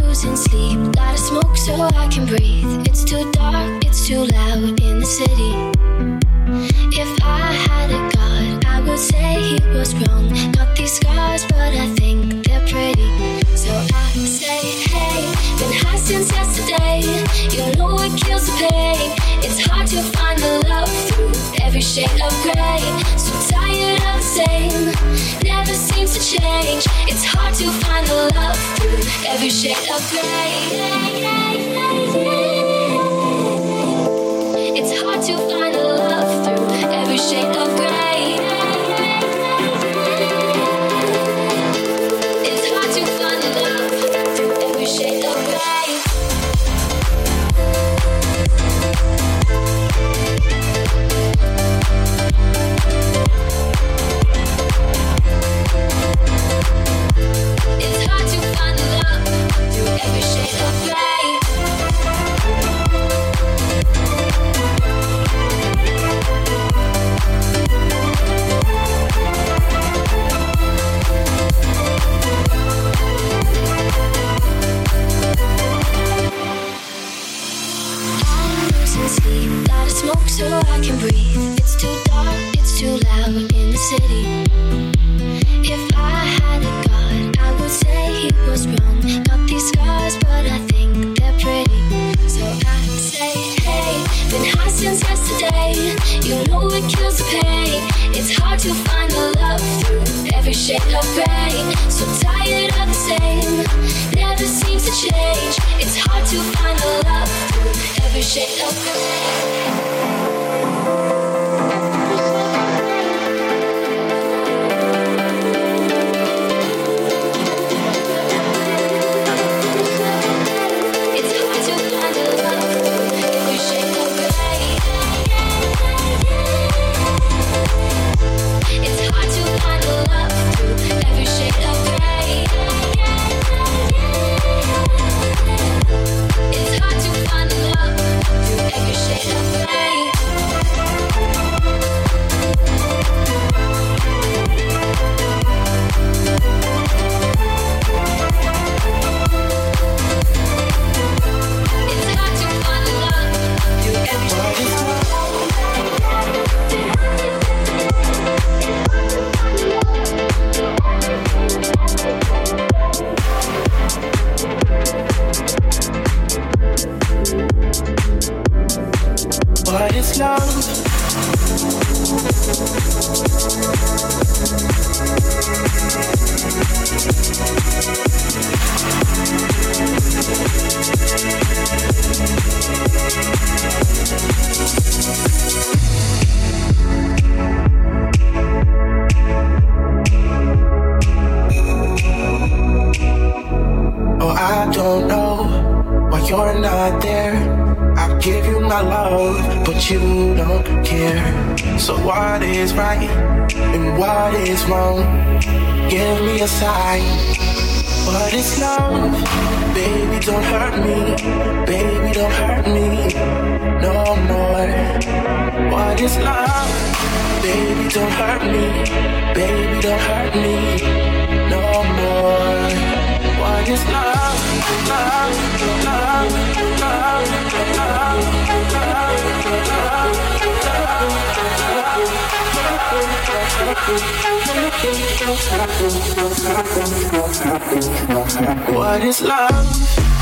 Losing sleep. Gotta smoke so I can breathe. It's too dark, it's too loud in the city. If I had a god, I would say he was wrong. Got these scars, but I think they're pretty. So I say, hey, been high since yesterday. You know it kills the pain. It's hard to find the love through every shade of gray. So tired of the same to change. It's hard to find the love through every shade of gray. It's hard to find the love through every shade of gray. shade of gray. So tired of the same, never seems to change. It's hard to find the love through every shade of gray. Baby, don't hurt me. Baby, don't hurt me. No more. Why is love, love, love, love, love, love, What is love?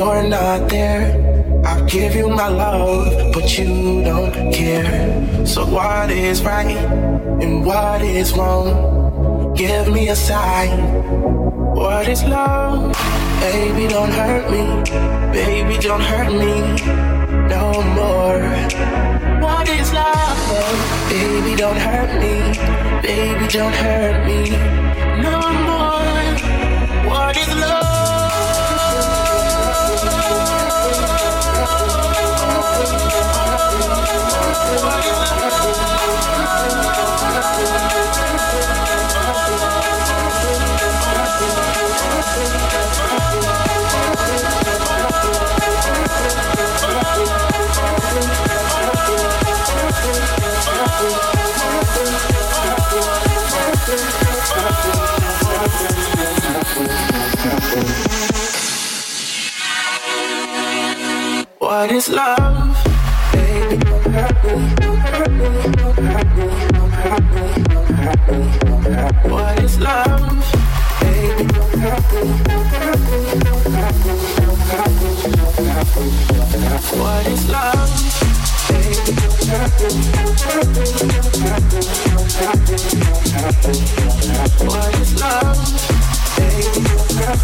you're not there. I give you my love, but you don't care. So what is right and what is wrong? Give me a sign. What is love? Baby, don't hurt me. Baby, don't hurt me no more. What is love? Baby, don't hurt me. Baby, don't hurt me no more. What is love?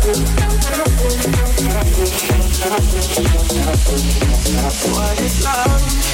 What is love?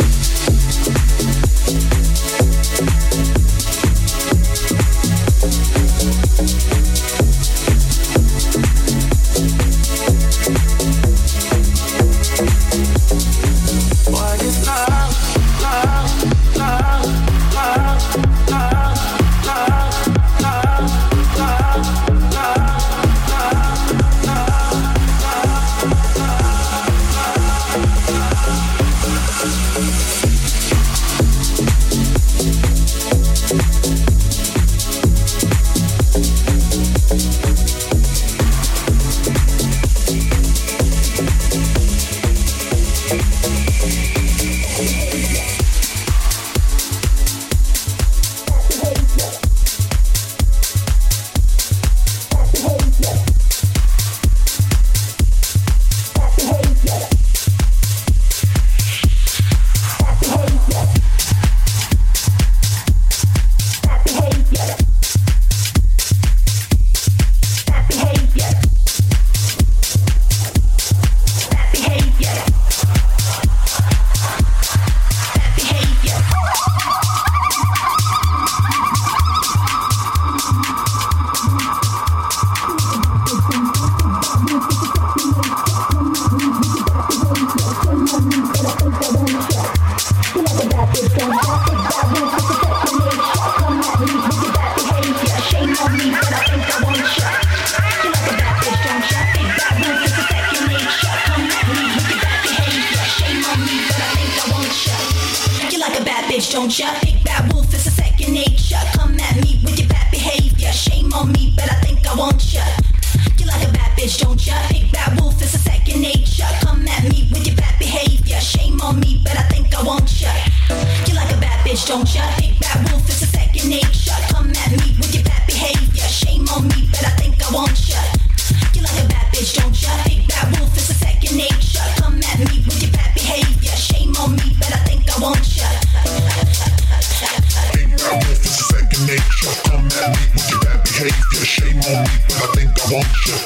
on me, but I think I want you.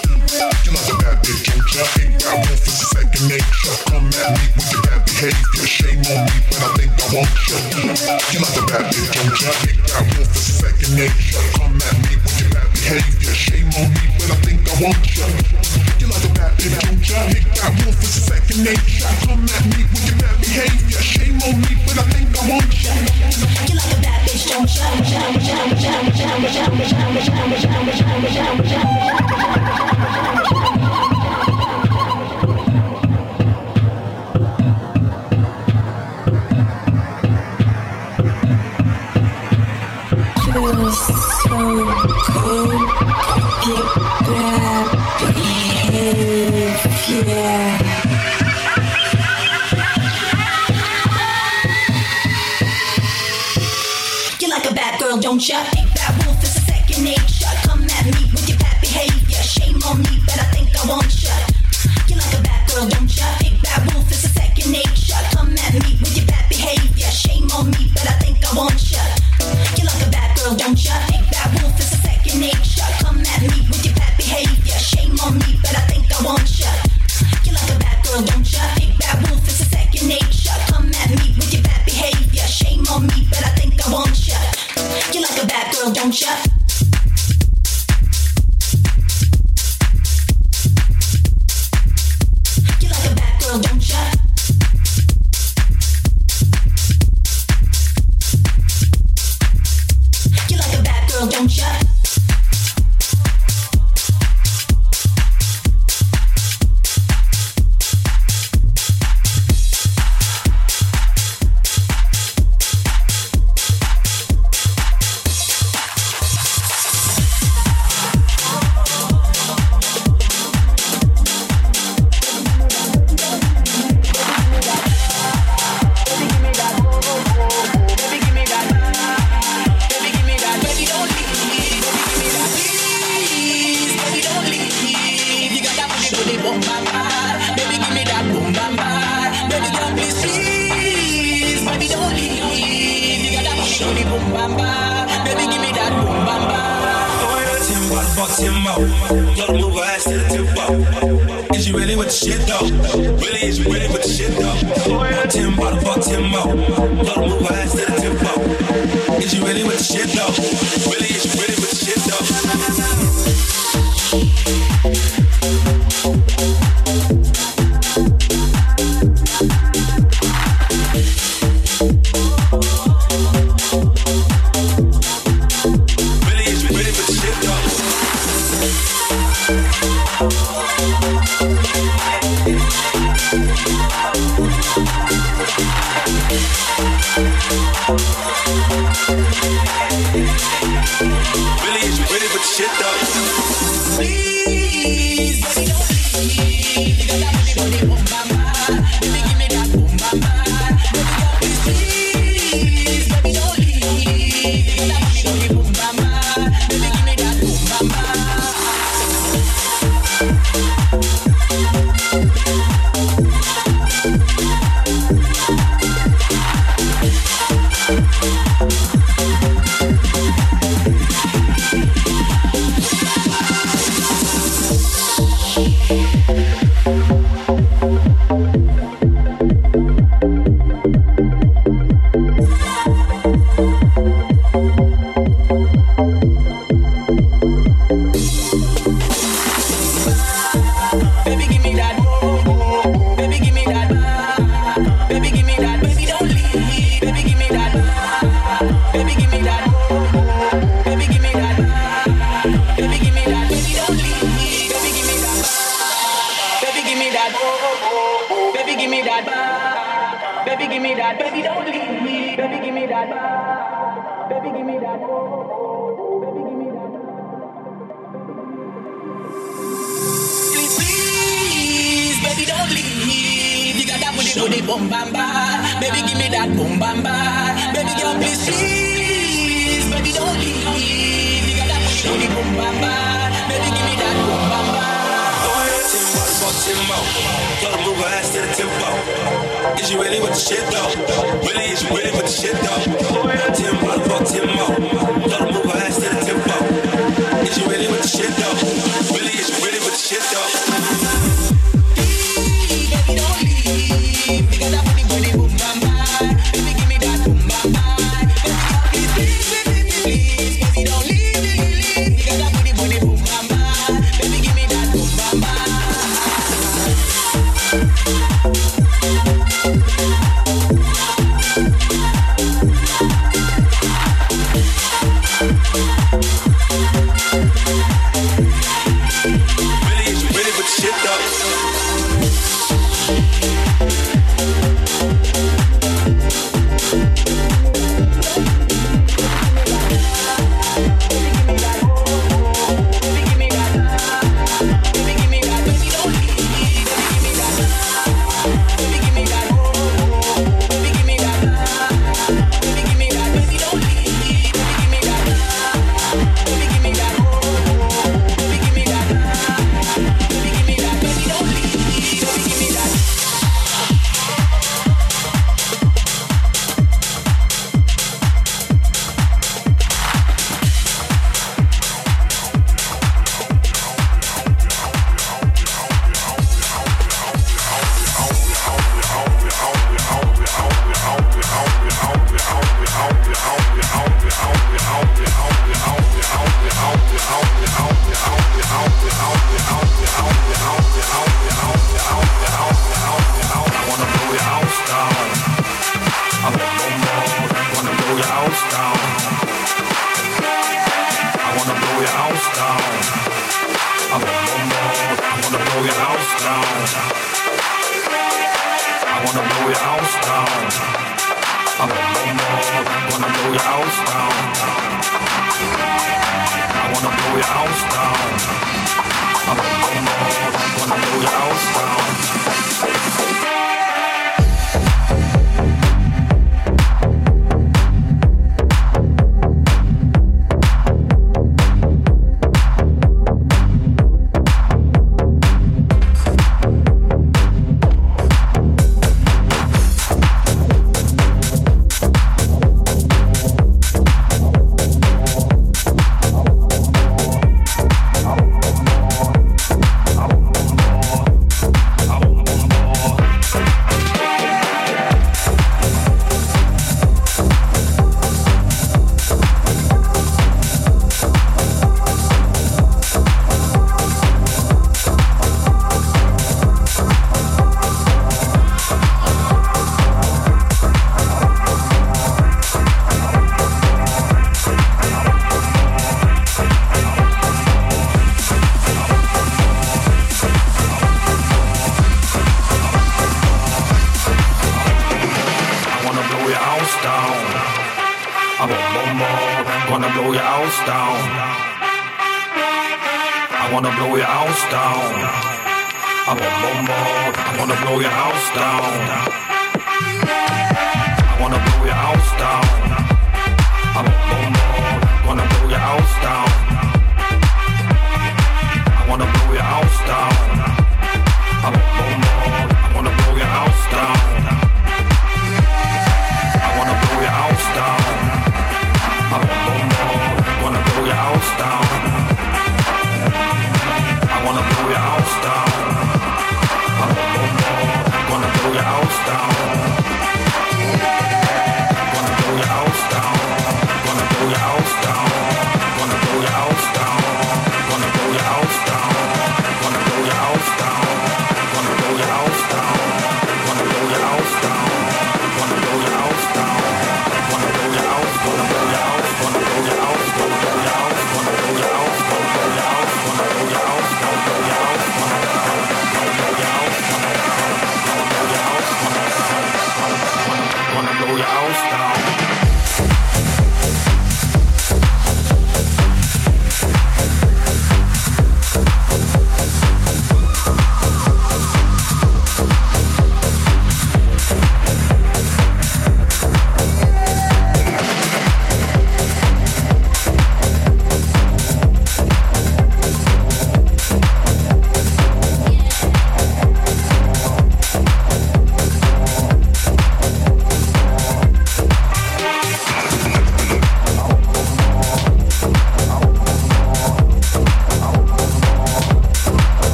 You like a bad bitch, ain't ya? Ain't second nature? Come at me with your bad behavior. Shame on me, but I think I want you. You like a bad bitch, ya? Ain't that wolf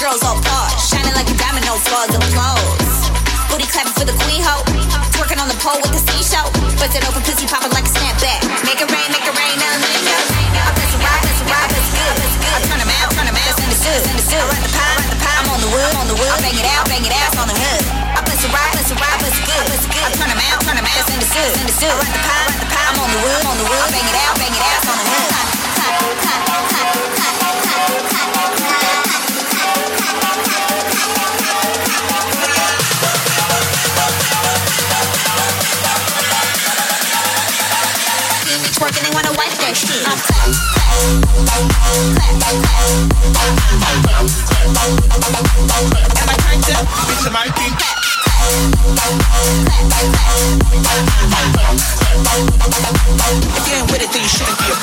girls all pause, shining like a diamond, no flaws clothes. Booty clapping for the queen hoe, twerking on the pole with the seashell. Bust it open, pussy popping like a snapback. Make it rain, make it rain, run the pie. I'm on the wood, on the wood. I bang it out, bang it out on the hood. I press good, good. I out. I run the pie, run the pie. I'm on the wood, on the wood. I bang it out, bang it out on the hood. See me twerking and wanna wipe that shit. I clap, clap, clap, clap. Am I turned up? I beat? Clap, clap, clap, clap. If you ain't with it, then you shouldn't be a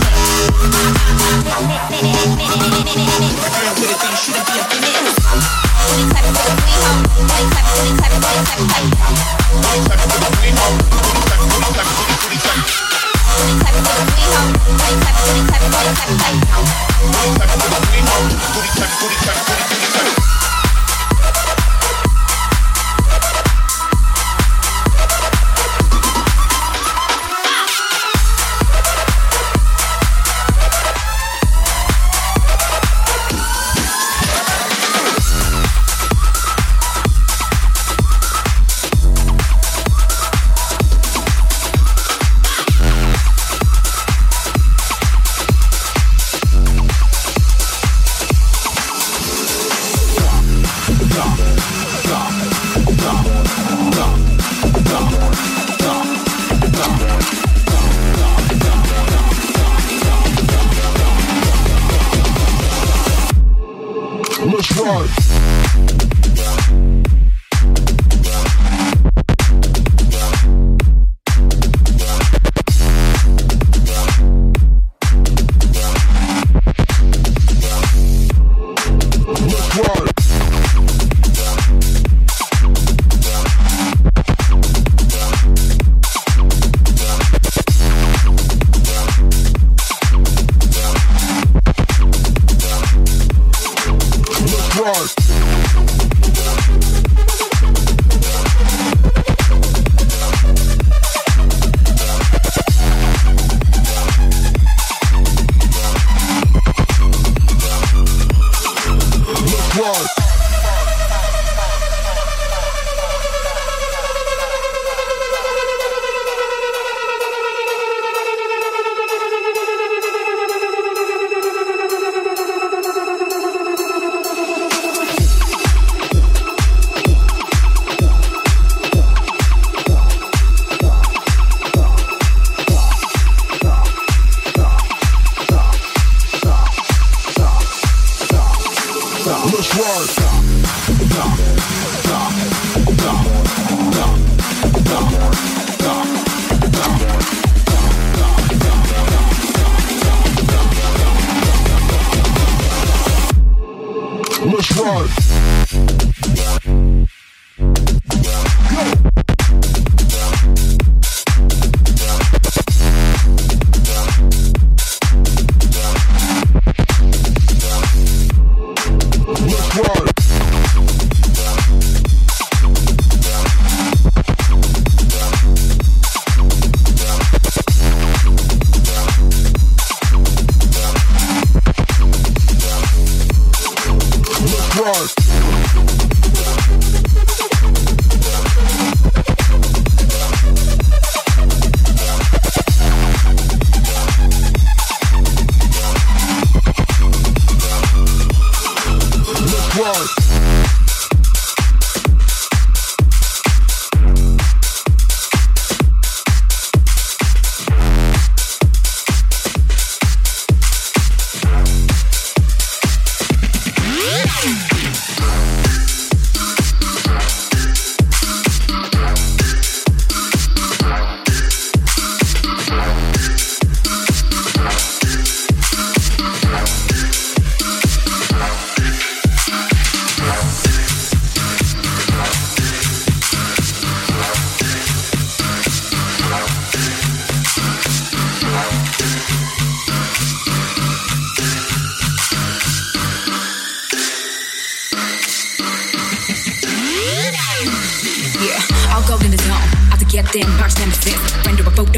We're booty clap, booty clap, booty clap. get them, punch them, fist. Friend of a photo.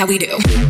how we do.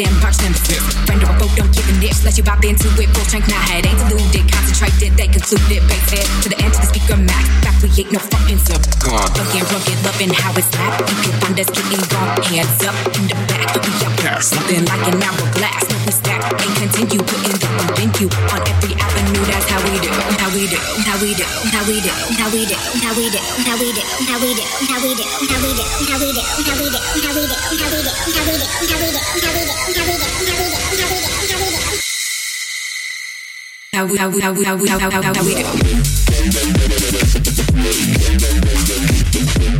damn purchase. Friend or foe, don't get a nips Let you bob into it, full strength, now. head. Ain't deluded, concentrated, they concluded. Base it to the end of the speaker max. Back, we ain't no fucking sub. Looking rugged, loving how it's slapped. You can find us getting wrong. Hands up in the back, we up. Something like an hourglass. No, we stack and continue putting the bump you on every avenue. That's how we do we do, how we do, how we do, how we do, how we do, how we do, how we do, how we do, how we do, how we do, how we do, how we do, how we do, how we do, how we do, how we do, how we do, how we do, how we do, how we do. How we, how we, how we, how we, how we do.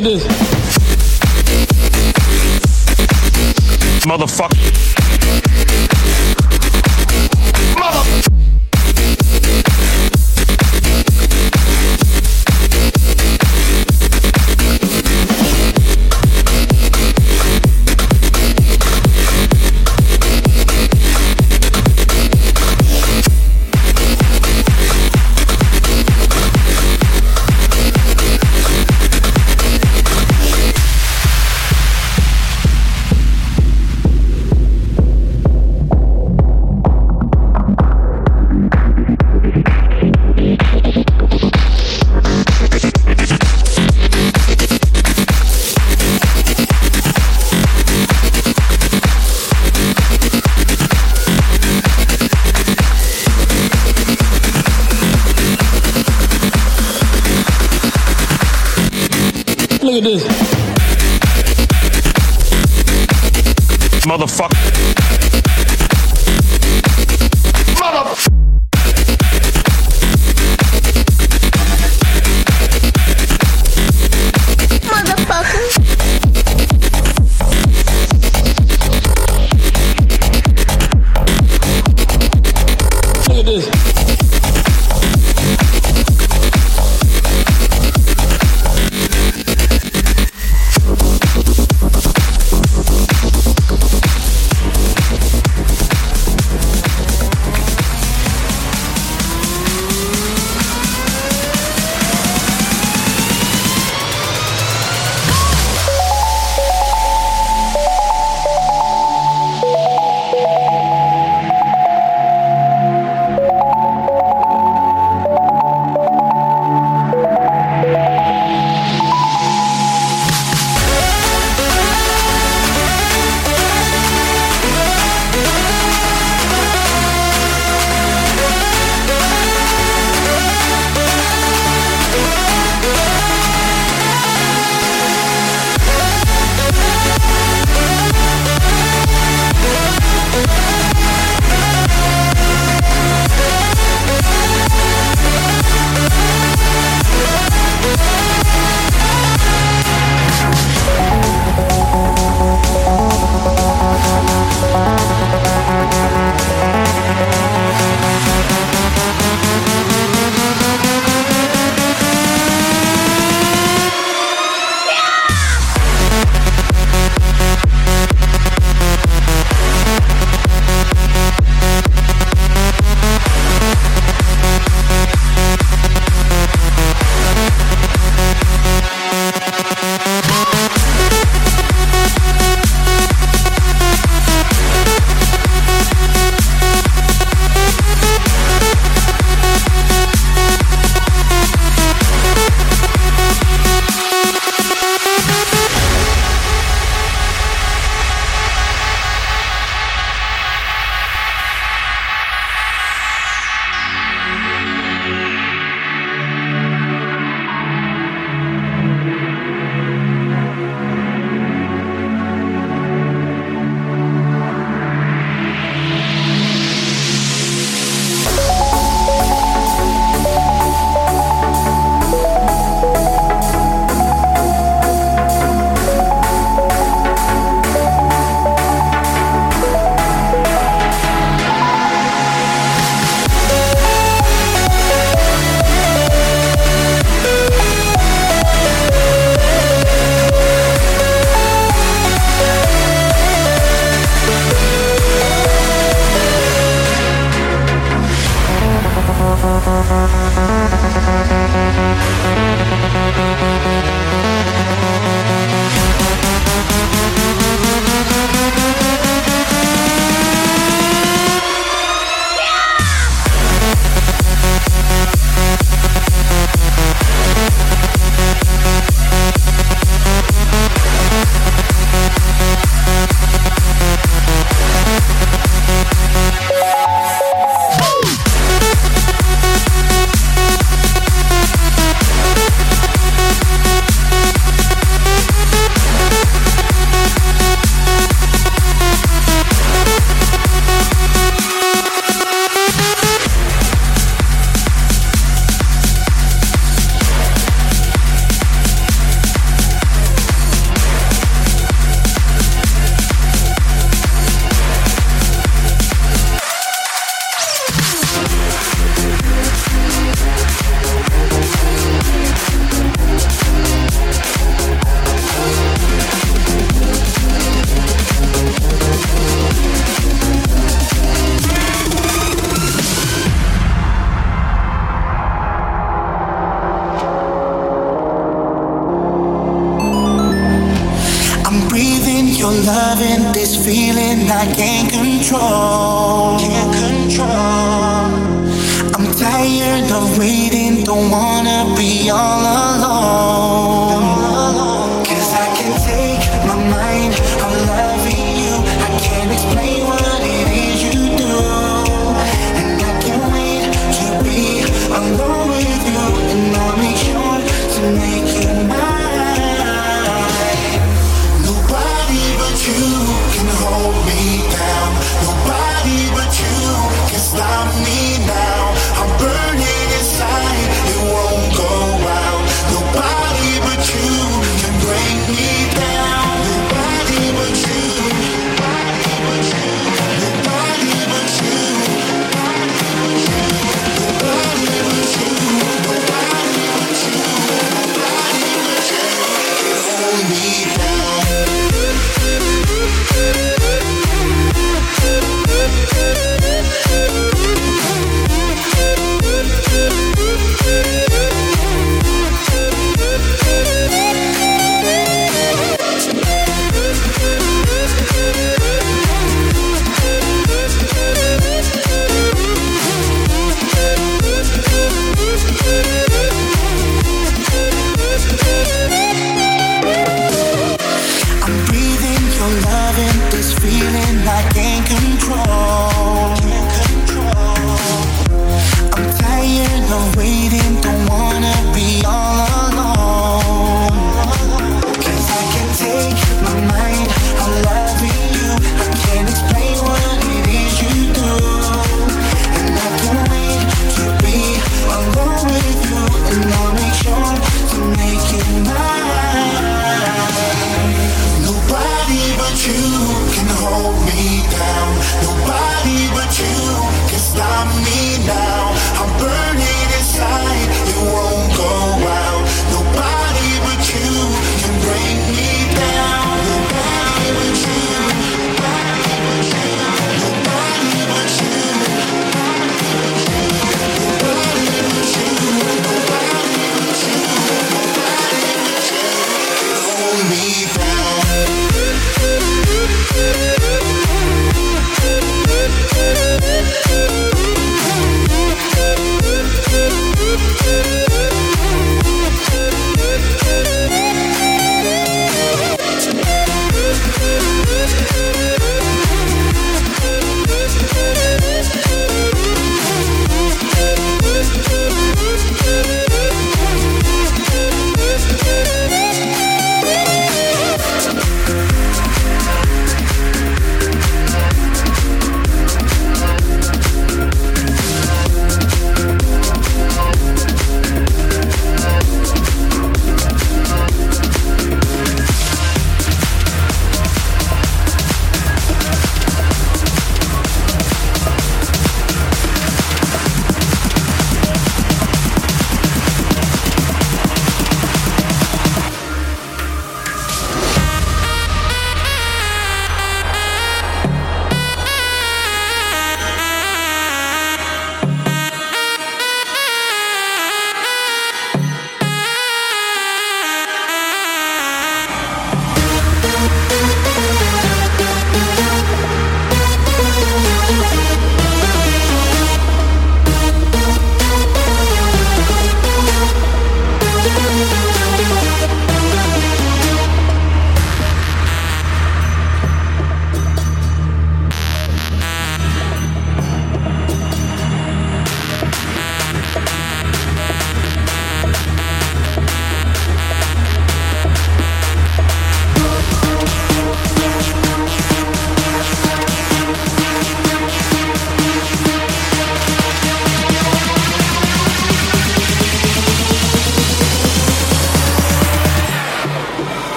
At this.